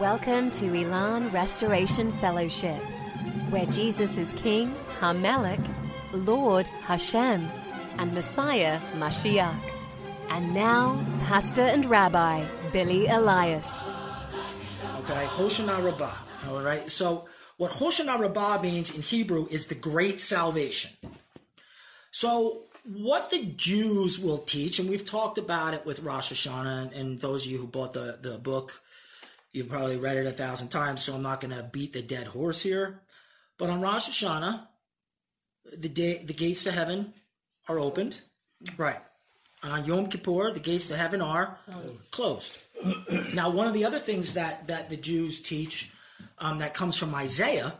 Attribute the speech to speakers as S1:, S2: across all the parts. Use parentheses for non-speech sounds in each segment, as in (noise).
S1: Welcome to Elan Restoration Fellowship, where Jesus is King, Hamelech, Lord Hashem, and Messiah Mashiach. And now, Pastor and Rabbi Billy Elias.
S2: Okay, Hoshana Rabbah. All right, so what Hoshana Rabbah means in Hebrew is the great salvation. So, what the Jews will teach, and we've talked about it with Rosh Hashanah, and, and those of you who bought the, the book, you've probably read it a thousand times, so I'm not going to beat the dead horse here. But on Rosh Hashanah, the day the gates to heaven are opened, right? And on Yom Kippur, the gates to heaven are closed. (clears throat) now, one of the other things that that the Jews teach um, that comes from Isaiah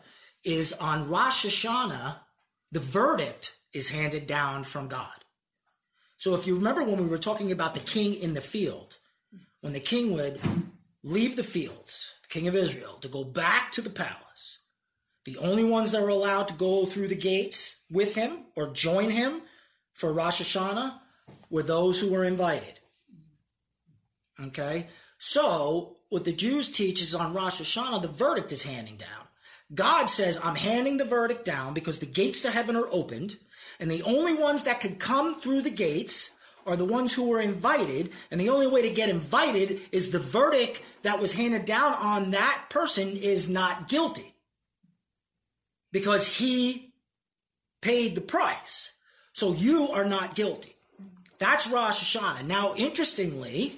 S2: is on Rosh Hashanah, the verdict is handed down from God. So, if you remember when we were talking about the king in the field, when the king would leave the fields, the king of Israel, to go back to the palace, the only ones that were allowed to go through the gates with him or join him for Rosh Hashanah were those who were invited. Okay? So, what the Jews teach is on Rosh Hashanah, the verdict is handing down. God says, I'm handing the verdict down because the gates to heaven are opened, and the only ones that can come through the gates are the ones who were invited, and the only way to get invited is the verdict that was handed down on that person is not guilty because he paid the price. So you are not guilty. That's Rosh Hashanah. Now, interestingly,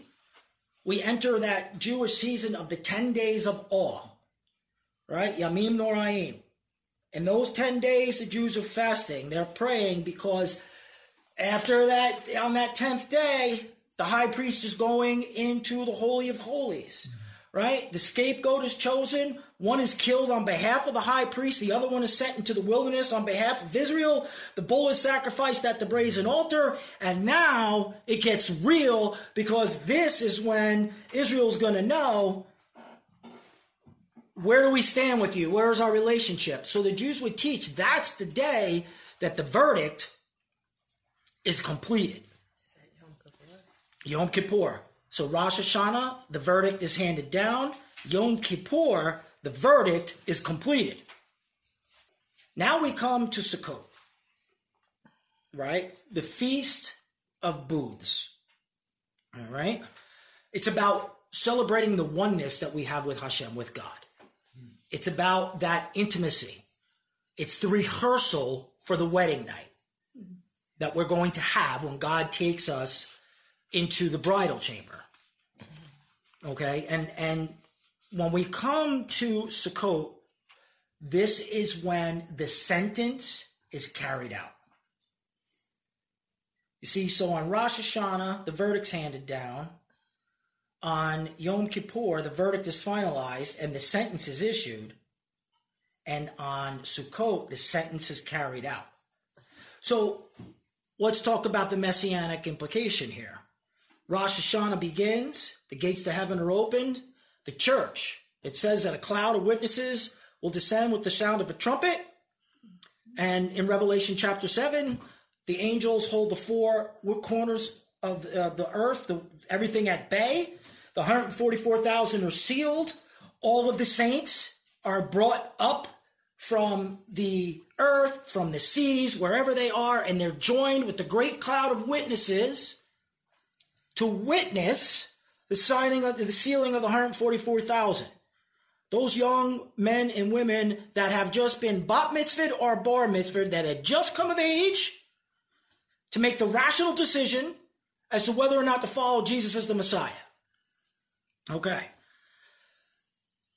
S2: we enter that Jewish season of the 10 days of awe, right? Yamim Noraim. In those 10 days, the Jews are fasting. They're praying because after that, on that 10th day, the high priest is going into the Holy of Holies, right? The scapegoat is chosen. One is killed on behalf of the high priest. The other one is sent into the wilderness on behalf of Israel. The bull is sacrificed at the brazen altar. And now it gets real because this is when Israel's going to know where do we stand with you? Where is our relationship? So the Jews would teach that's the day that the verdict is completed. Yom Kippur. So Rosh Hashanah, the verdict is handed down. Yom Kippur, the verdict is completed. Now we come to Sukkot, right? The Feast of Booths. All right? It's about celebrating the oneness that we have with Hashem, with God. It's about that intimacy. It's the rehearsal for the wedding night that we're going to have when God takes us into the bridal chamber. Okay? And and when we come to Sukkot, this is when the sentence is carried out. You see, so on Rosh Hashanah, the verdict's handed down. On Yom Kippur, the verdict is finalized and the sentence is issued. And on Sukkot, the sentence is carried out. So let's talk about the messianic implication here. Rosh Hashanah begins, the gates to heaven are opened, the church. It says that a cloud of witnesses will descend with the sound of a trumpet. And in Revelation chapter 7, the angels hold the four corners of uh, the earth, the, everything at bay. The 144,000 are sealed. All of the saints are brought up from the earth, from the seas, wherever they are, and they're joined with the great cloud of witnesses to witness the signing of the sealing of the 144,000. Those young men and women that have just been bat mitzvahed or bar mitzvahed that had just come of age to make the rational decision as to whether or not to follow Jesus as the Messiah. Okay.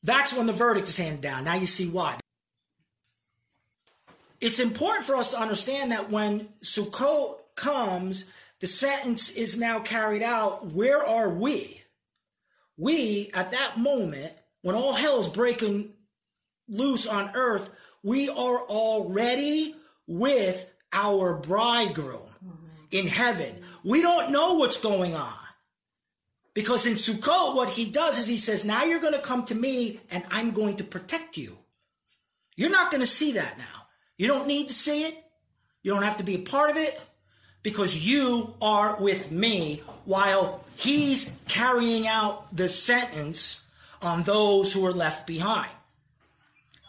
S2: That's when the verdict is handed down. Now you see why. It's important for us to understand that when Sukkot comes, the sentence is now carried out. Where are we? We, at that moment, when all hell is breaking loose on earth, we are already with our bridegroom mm-hmm. in heaven. We don't know what's going on. Because in Sukkot, what he does is he says, Now you're going to come to me and I'm going to protect you. You're not going to see that now. You don't need to see it. You don't have to be a part of it because you are with me while he's carrying out the sentence on those who are left behind.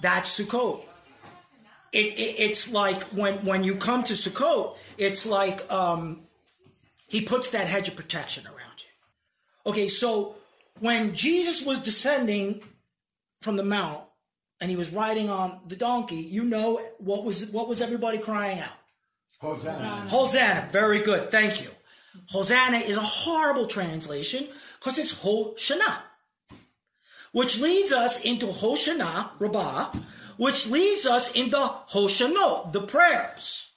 S2: That's Sukkot. It, it, it's like when, when you come to Sukkot, it's like um, he puts that hedge of protection around you. Okay, so when Jesus was descending from the mount and he was riding on the donkey, you know what was what was everybody crying out?
S3: Hosanna.
S2: Hosanna. Very good. Thank you. Hosanna is a horrible translation because it's Hoshana, which leads us into Hoshana Rabbah, which leads us into Hoshanot, the prayers.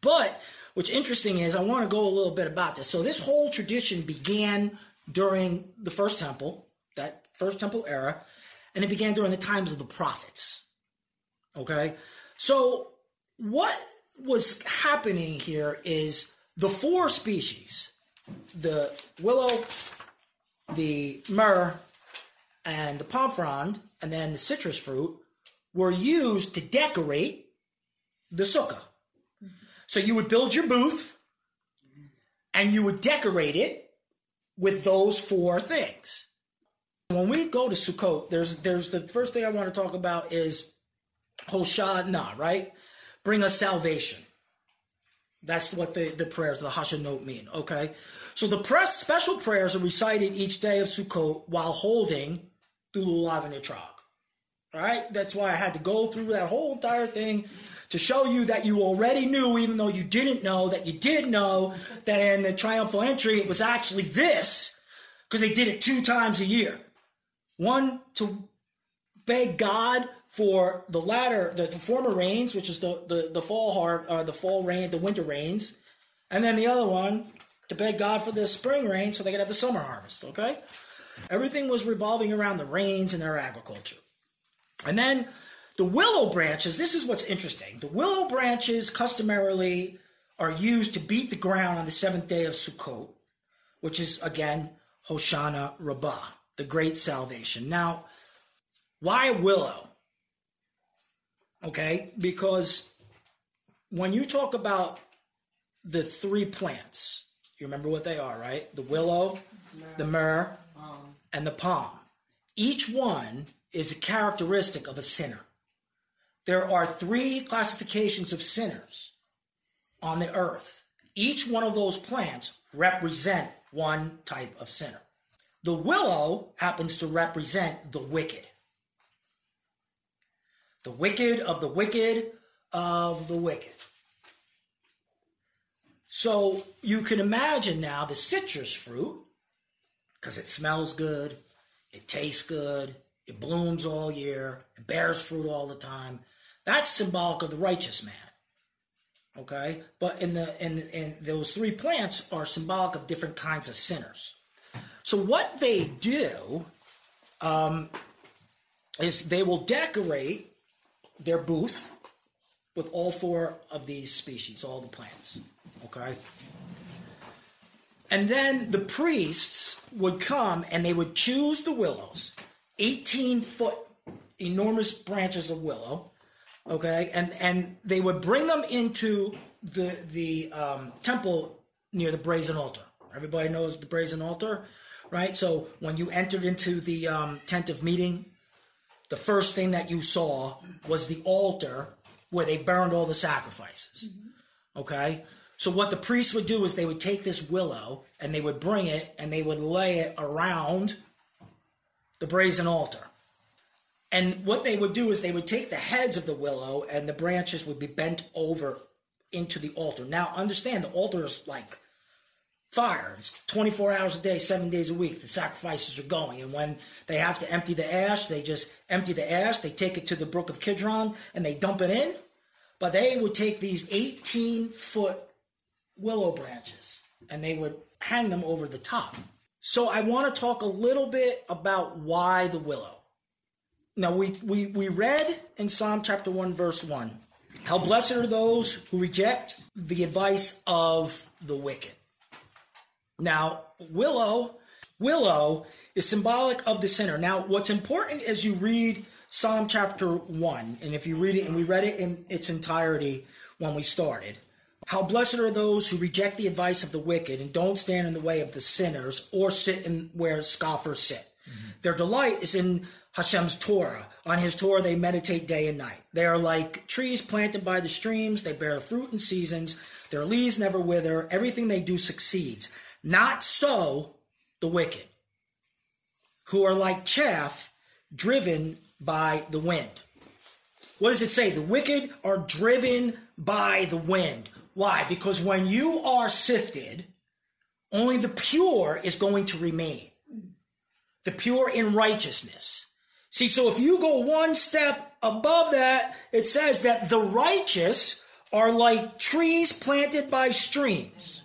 S2: But what's interesting is I want to go a little bit about this. So this whole tradition began during the first temple, that first temple era, and it began during the times of the prophets. Okay? So what was happening here is the four species the willow, the myrrh, and the palm frond, and then the citrus fruit were used to decorate the sukkah. So you would build your booth and you would decorate it with those four things. When we go to Sukkot, there's there's the first thing I want to talk about is Hoshana, right? Bring us salvation. That's what the, the prayers, the Hoshanot mean, okay? So the press special prayers are recited each day of Sukkot while holding the Lulav and Etrog. All right? That's why I had to go through that whole entire thing to show you that you already knew, even though you didn't know, that you did know that in the triumphal entry it was actually this, because they did it two times a year. One to beg God for the latter, the, the former rains, which is the, the, the fall har- uh, the fall rain, the winter rains, and then the other one to beg God for the spring rain so they could have the summer harvest. Okay, everything was revolving around the rains and their agriculture, and then the willow branches. This is what's interesting. The willow branches customarily are used to beat the ground on the seventh day of Sukkot, which is again Hoshana Rabbah, the great salvation. Now, why willow? Okay, because when you talk about the three plants, you remember what they are, right? The willow, the myrrh, and the palm. Each one is a characteristic of a sinner. There are three classifications of sinners on the earth. Each one of those plants represent one type of sinner. The willow happens to represent the wicked the wicked of the wicked of the wicked. So you can imagine now the citrus fruit, because it smells good, it tastes good, it blooms all year, it bears fruit all the time. That's symbolic of the righteous man. Okay? But in the in, in those three plants are symbolic of different kinds of sinners. So what they do um, is they will decorate their booth with all four of these species, all the plants. Okay? And then the priests would come and they would choose the willows, 18 foot enormous branches of willow, okay? And and they would bring them into the the um, temple near the brazen altar. Everybody knows the brazen altar, right? So when you entered into the um, tent of meeting, the first thing that you saw was the altar where they burned all the sacrifices. Mm-hmm. Okay? So what the priests would do is they would take this willow and they would bring it and they would lay it around the brazen altar. And what they would do is they would take the heads of the willow and the branches would be bent over into the altar. Now understand the altar is like fire. It's 24 hours a day, seven days a week. The sacrifices are going. And when they have to empty the ash, they just empty the ash. They take it to the brook of Kidron and they dump it in. But they would take these 18 foot willow branches and they would hang them over the top. So I want to talk a little bit about why the willow. Now we, we, we read in Psalm chapter 1, verse 1. How blessed are those who reject the advice of the wicked. Now, willow, willow is symbolic of the sinner. Now, what's important as you read Psalm chapter 1, and if you read it, and we read it in its entirety when we started, How blessed are those who reject the advice of the wicked and don't stand in the way of the sinners or sit in where scoffers sit. Mm-hmm. Their delight is in Hashem's Torah. On his Torah, they meditate day and night. They are like trees planted by the streams. They bear fruit in seasons. Their leaves never wither. Everything they do succeeds. Not so the wicked, who are like chaff driven by the wind. What does it say? The wicked are driven by the wind. Why? Because when you are sifted, only the pure is going to remain. The pure in righteousness. See, so if you go one step above that, it says that the righteous are like trees planted by streams.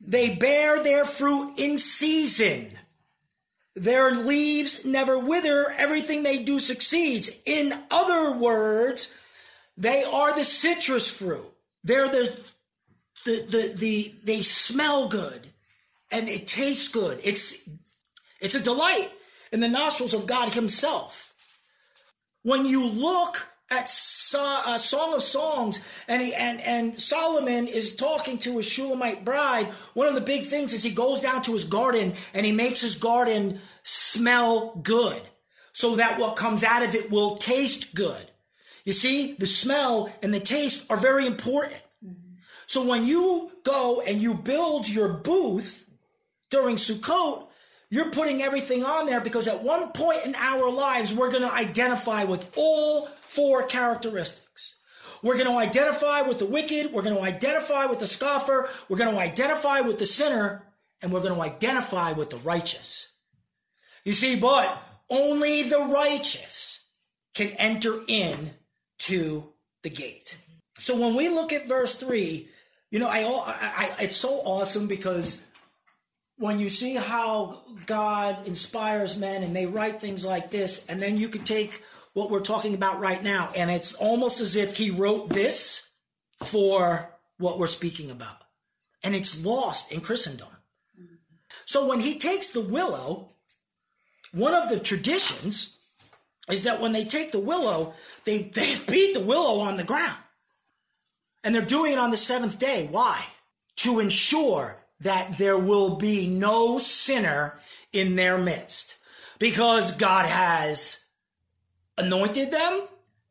S2: They bear their fruit in season. Their leaves never wither. Everything they do succeeds. In other words, they are the citrus fruit. They're the, the, the, the, they smell good and it tastes good. It's, it's a delight in the nostrils of God Himself. When you look at so, uh, Song of Songs and, he, and, and Solomon is talking to his Shulamite bride, one of the big things is he goes down to his garden and he makes his garden smell good so that what comes out of it will taste good. You see, the smell and the taste are very important. So when you go and you build your booth during Sukkot, you're putting everything on there because at one point in our lives, we're going to identify with all four characteristics. We're going to identify with the wicked. We're going to identify with the scoffer. We're going to identify with the sinner. And we're going to identify with the righteous. You see, but only the righteous can enter in to the gate. So when we look at verse 3, you know, I, I, I it's so awesome because when you see how God inspires men and they write things like this, and then you could take what we're talking about right now, and it's almost as if he wrote this for what we're speaking about. And it's lost in Christendom. So when he takes the willow, one of the traditions is that when they take the willow, they, they beat the willow on the ground. And they're doing it on the seventh day. Why? To ensure that there will be no sinner in their midst. Because God has anointed them,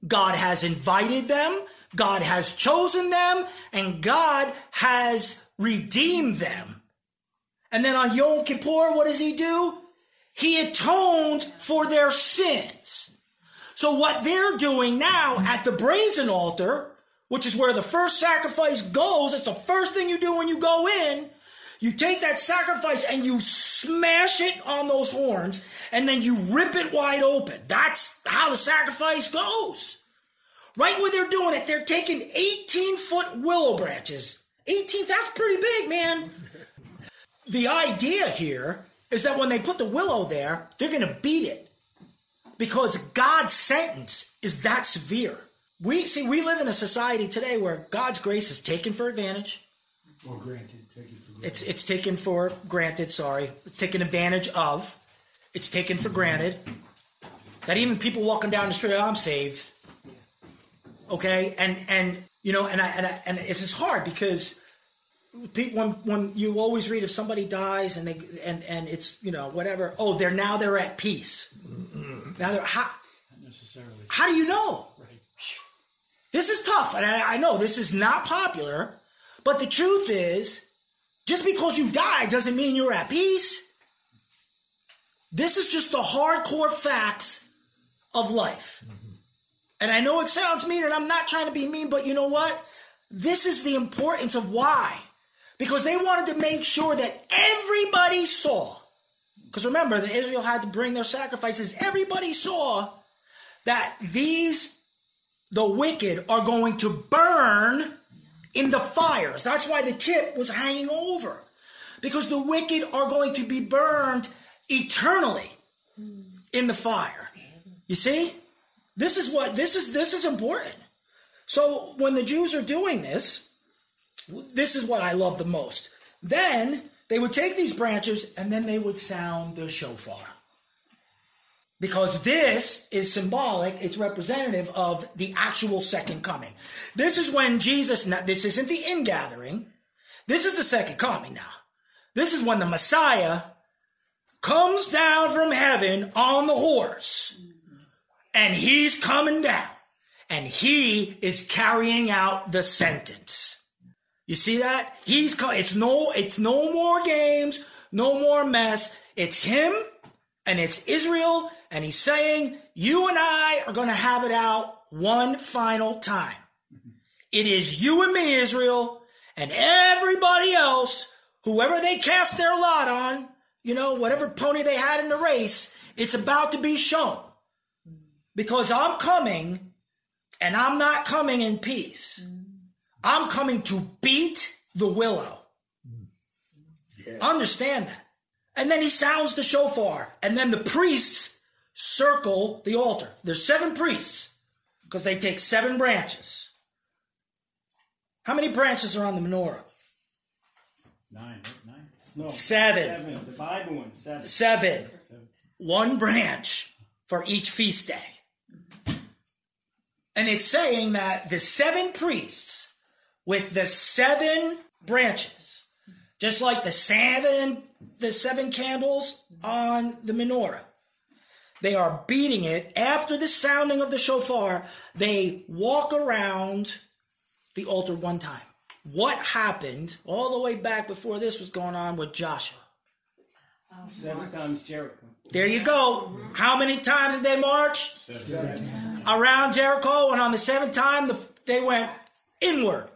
S2: God has invited them, God has chosen them, and God has redeemed them. And then on Yom Kippur, what does he do? He atoned for their sins. So what they're doing now at the brazen altar, which is where the first sacrifice goes, it's the first thing you do when you go in. You take that sacrifice and you smash it on those horns and then you rip it wide open. That's how the sacrifice goes. Right where they're doing it, they're taking 18 foot willow branches. 18, that's pretty big, man. The idea here is that when they put the willow there, they're going to beat it because God's sentence is that severe. We see we live in a society today where God's grace is taken for advantage.
S3: Or granted,
S2: granted. It's it's taken for granted. Sorry, it's taken advantage of. It's taken for granted that even people walking down the street, oh, I'm saved. Okay, and and you know, and I and I, and it's just hard because when when you always read if somebody dies and they and and it's you know whatever oh they're now they're at peace mm-hmm. now they're how
S3: not necessarily
S2: how do you know right. this is tough and I, I know this is not popular but the truth is just because you die doesn't mean you're at peace this is just the hardcore facts of life and I know it sounds mean and I'm not trying to be mean but you know what this is the importance of why because they wanted to make sure that everybody saw. Because remember, the Israel had to bring their sacrifices. Everybody saw that these, the wicked, are going to burn in the fires. That's why the tip was hanging over. Because the wicked are going to be burned eternally in the fire. You see? This is what this is this is important. So when the Jews are doing this, this is what I love the most. Then they would take these branches and then they would sound the shofar. Because this is symbolic, it's representative of the actual second coming. This is when Jesus, this isn't the ingathering, this is the second coming now. This is when the Messiah comes down from heaven on the horse and he's coming down and he is carrying out the sentence. You see that? He's it's no it's no more games, no more mess. It's him and it's Israel and he's saying, "You and I are going to have it out one final time. It is you and me, Israel, and everybody else, whoever they cast their lot on, you know, whatever pony they had in the race, it's about to be shown. Because I'm coming and I'm not coming in peace. I'm coming to beat the willow. Yeah. Understand that. And then he sounds the shofar, and then the priests circle the altar. There's seven priests because they take seven branches. How many branches are on the menorah?
S3: Nine. Nine. No,
S2: seven.
S3: seven. The Bible one. Seven.
S2: Seven. seven. One branch for each feast day. And it's saying that the seven priests with the seven branches, just like the seven the seven candles on the menorah. They are beating it. After the sounding of the shofar, they walk around the altar one time. What happened all the way back before this was going on with Joshua?
S3: Seven times Jericho.
S2: There you go. How many times did they march? Seven. Around Jericho, and on the seventh time, the, they went inward.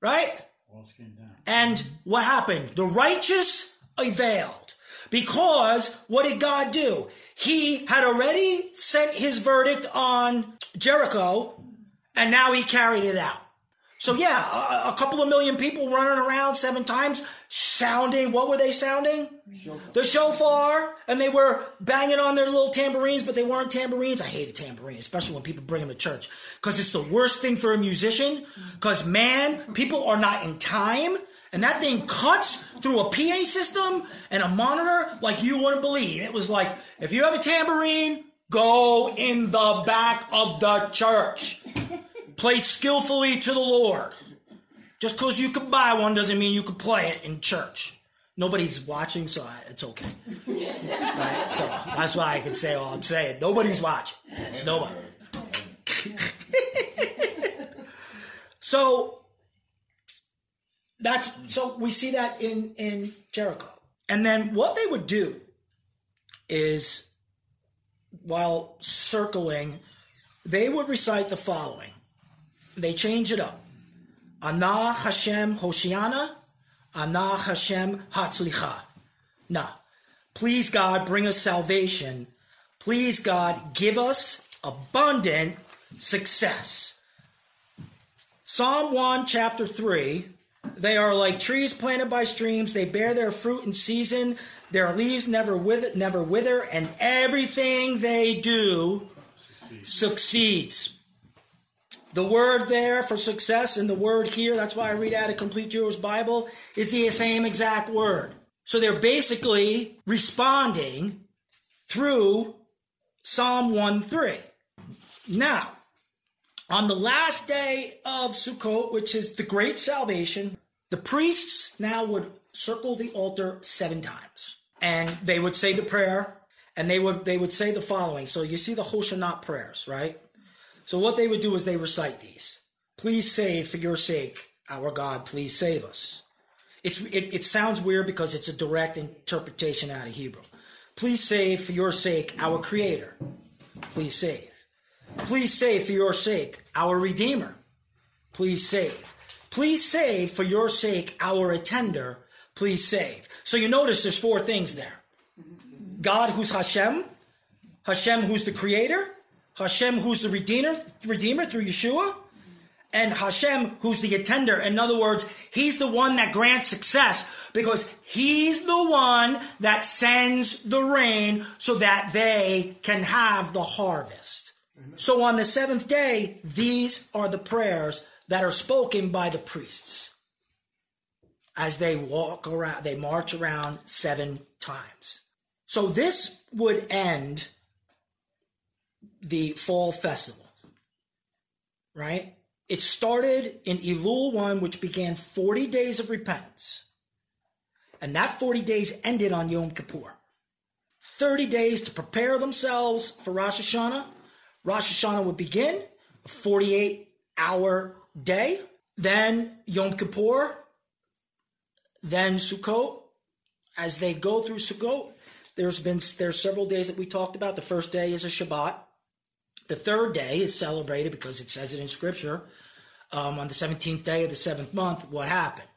S2: Right? And what happened? The righteous availed. Because what did God do? He had already sent his verdict on Jericho, and now he carried it out. So yeah, a, a, couple of million people running around seven times, sounding. What were they sounding? Shofar. The shofar, and they were banging on their little tambourines, but they weren't tambourines. I hate a tambourine, especially when people bring them to church, because it's the worst thing for a musician. Because man, people are not in time, and that thing cuts through a PA system and a monitor like you wouldn't believe. It was like if you have a tambourine, go in the back of the church. Play skillfully to the Lord. Just because you can buy one doesn't mean you can play it in church. Nobody's watching, so I, it's okay. right? So that's why I can say all I'm saying. Nobody's watching. Nobody. (laughs) so that's so we see that in in Jericho. And then what they would do is while circling, they would recite the following they change it up. Ana Hashem Hoshiana, Ana Hashem Hatzlicha. Now, please God, bring us salvation. Please God, give us abundant success. Psalm 1, chapter 3 they are like trees planted by streams, they bear their fruit in season, their leaves never wither, never wither and everything they do succeeds. The word there for success and the word here, that's why I read out a complete Jewish Bible, is the same exact word. So they're basically responding through Psalm 1 3. Now, on the last day of Sukkot, which is the great salvation, the priests now would circle the altar seven times. And they would say the prayer, and they would they would say the following. So you see the Hoshana prayers, right? So what they would do is they recite these. Please save for your sake, our God, please save us. It's, it, it sounds weird because it's a direct interpretation out of Hebrew. Please save for your sake, our Creator. Please save. Please save for your sake, our Redeemer. Please save. Please save for your sake, our attender. Please save. So you notice there's four things there. God who's Hashem, Hashem who's the creator, Hashem, who's the redeemer, redeemer through Yeshua, and Hashem, who's the attender. In other words, he's the one that grants success because he's the one that sends the rain so that they can have the harvest. So on the seventh day, these are the prayers that are spoken by the priests as they walk around, they march around seven times. So this would end the fall festival, right? It started in Elul 1, which began 40 days of repentance. And that 40 days ended on Yom Kippur. 30 days to prepare themselves for Rosh Hashanah. Rosh Hashanah would begin, a 48 hour day. Then Yom Kippur, then Sukkot. As they go through Sukkot, there's been there's several days that we talked about. The first day is a Shabbat. The third day is celebrated because it says it in Scripture. Um, on the 17th day of the seventh month, what happened?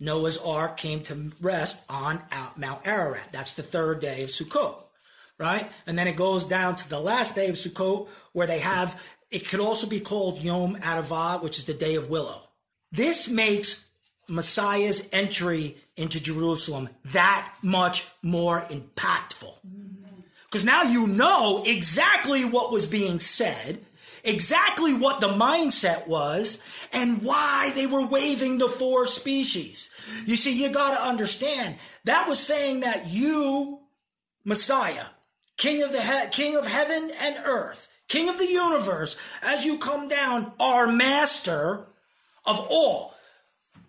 S2: Noah's ark came to rest on Mount Ararat. That's the third day of Sukkot, right? And then it goes down to the last day of Sukkot where they have, it could also be called Yom Aravah, which is the day of willow. This makes Messiah's entry into Jerusalem that much more impactful. Because now you know exactly what was being said, exactly what the mindset was, and why they were waving the four species. You see, you got to understand that was saying that you, Messiah, King of the he- King of heaven and earth, King of the universe, as you come down, our master of all.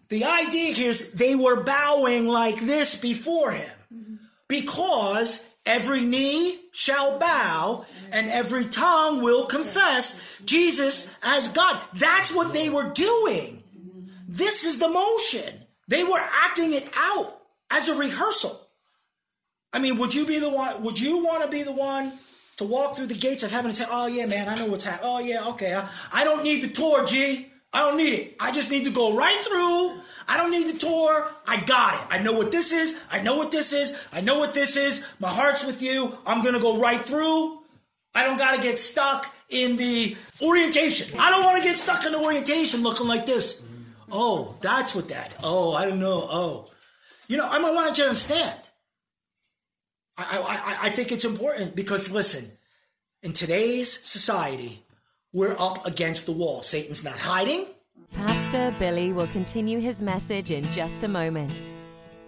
S2: The idea here is they were bowing like this before him because every knee shall bow and every tongue will confess Jesus as God. That's what they were doing. This is the motion. They were acting it out as a rehearsal. I mean, would you be the one? Would you want to be the one to walk through the gates of heaven and say, "Oh yeah, man, I know what's happening. Oh yeah, okay, I, I don't need the tour, G. I don't need it. I just need to go right through. I don't need the tour. I got it. I know what this is. I know what this is. I know what this is. My heart's with you. I'm gonna go right through. I don't gotta get stuck in the orientation. I don't want to get stuck in the orientation looking like this. Oh, that's what that. Oh, I don't know. Oh, you know, I might want to understand. I, I, I think it's important because listen, in today's society, we're up against the wall. Satan's not hiding.
S1: Pastor Billy will continue his message in just a moment.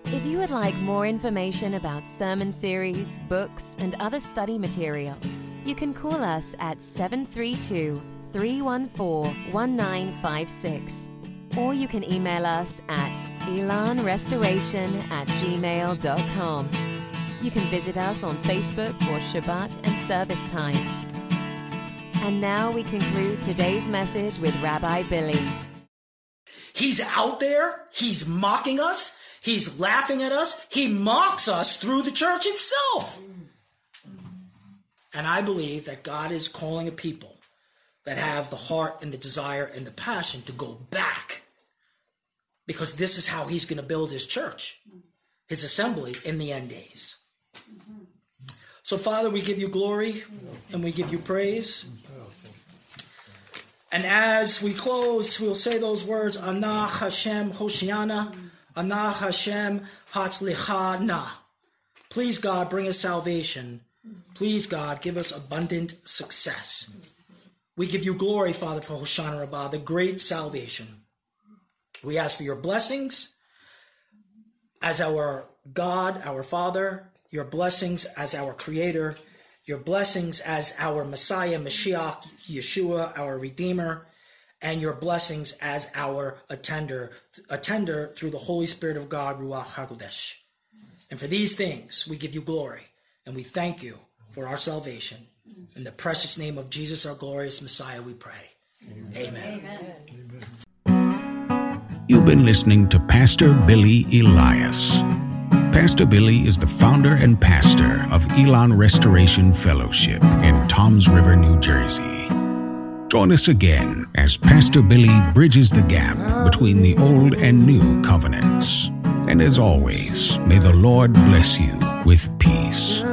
S1: If you would like more information about sermon series, books, and other study materials, you can call us at 732 314 1956. Or you can email us at elanrestoration at gmail.com. You can visit us on Facebook for Shabbat and service times. And now we conclude today's message with Rabbi Billy.
S2: He's out there. He's mocking us. He's laughing at us. He mocks us through the church itself. And I believe that God is calling a people that have the heart and the desire and the passion to go back because this is how he's going to build his church, his assembly in the end days. So, Father, we give you glory and we give you praise. And as we close, we'll say those words, Anah Hashem Hoshiana, Anah Hashem Hatzlichana. Please, God, bring us salvation. Please, God, give us abundant success. We give you glory, Father, for Hoshana Rabbah, the great salvation. We ask for your blessings as our God, our Father, your blessings as our Creator, your blessings as our Messiah, Mashiach, Yeshua, our Redeemer, and your blessings as our attender, attender through the Holy Spirit of God, Ruach HaKodesh. And for these things, we give you glory, and we thank you for our salvation. In the precious name of Jesus, our glorious Messiah, we pray. Amen.
S4: You've been listening to Pastor Billy Elias. Pastor Billy is the founder and pastor of Elan Restoration Fellowship in Toms River, New Jersey. Join us again as Pastor Billy bridges the gap between the old and new covenants. And as always, may the Lord bless you with peace.